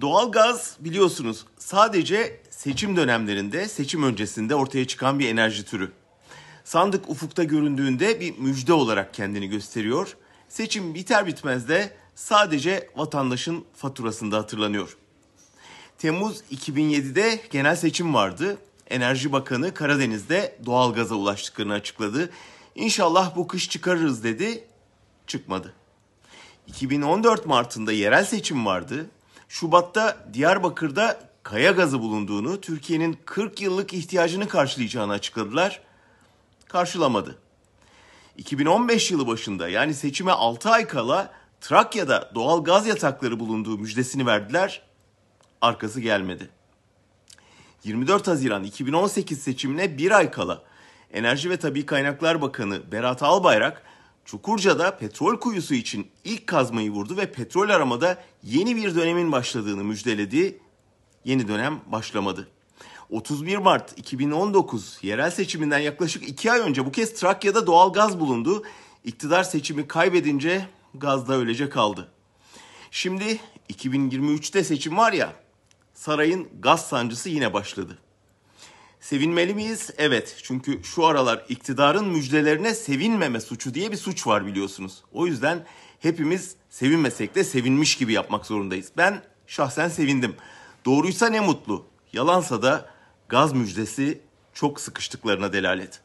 Doğalgaz biliyorsunuz sadece seçim dönemlerinde, seçim öncesinde ortaya çıkan bir enerji türü. Sandık ufukta göründüğünde bir müjde olarak kendini gösteriyor. Seçim biter bitmez de sadece vatandaşın faturasında hatırlanıyor. Temmuz 2007'de genel seçim vardı. Enerji Bakanı Karadeniz'de doğalgaza ulaştıklarını açıkladı. İnşallah bu kış çıkarırız dedi. Çıkmadı. 2014 Mart'ında yerel seçim vardı. Şubat'ta Diyarbakır'da kaya gazı bulunduğunu, Türkiye'nin 40 yıllık ihtiyacını karşılayacağını açıkladılar. Karşılamadı. 2015 yılı başında yani seçime 6 ay kala Trakya'da doğal gaz yatakları bulunduğu müjdesini verdiler. Arkası gelmedi. 24 Haziran 2018 seçimine bir ay kala Enerji ve Tabi Kaynaklar Bakanı Berat Albayrak Çukurca'da petrol kuyusu için ilk kazmayı vurdu ve petrol aramada yeni bir dönemin başladığını müjdeledi. Yeni dönem başlamadı. 31 Mart 2019 yerel seçiminden yaklaşık 2 ay önce bu kez Trakya'da doğal gaz bulundu. İktidar seçimi kaybedince gaz da öylece kaldı. Şimdi 2023'te seçim var ya sarayın gaz sancısı yine başladı. Sevinmeli miyiz? Evet. Çünkü şu aralar iktidarın müjdelerine sevinmeme suçu diye bir suç var biliyorsunuz. O yüzden hepimiz sevinmesek de sevinmiş gibi yapmak zorundayız. Ben şahsen sevindim. Doğruysa ne mutlu. Yalansa da gaz müjdesi çok sıkıştıklarına delalet.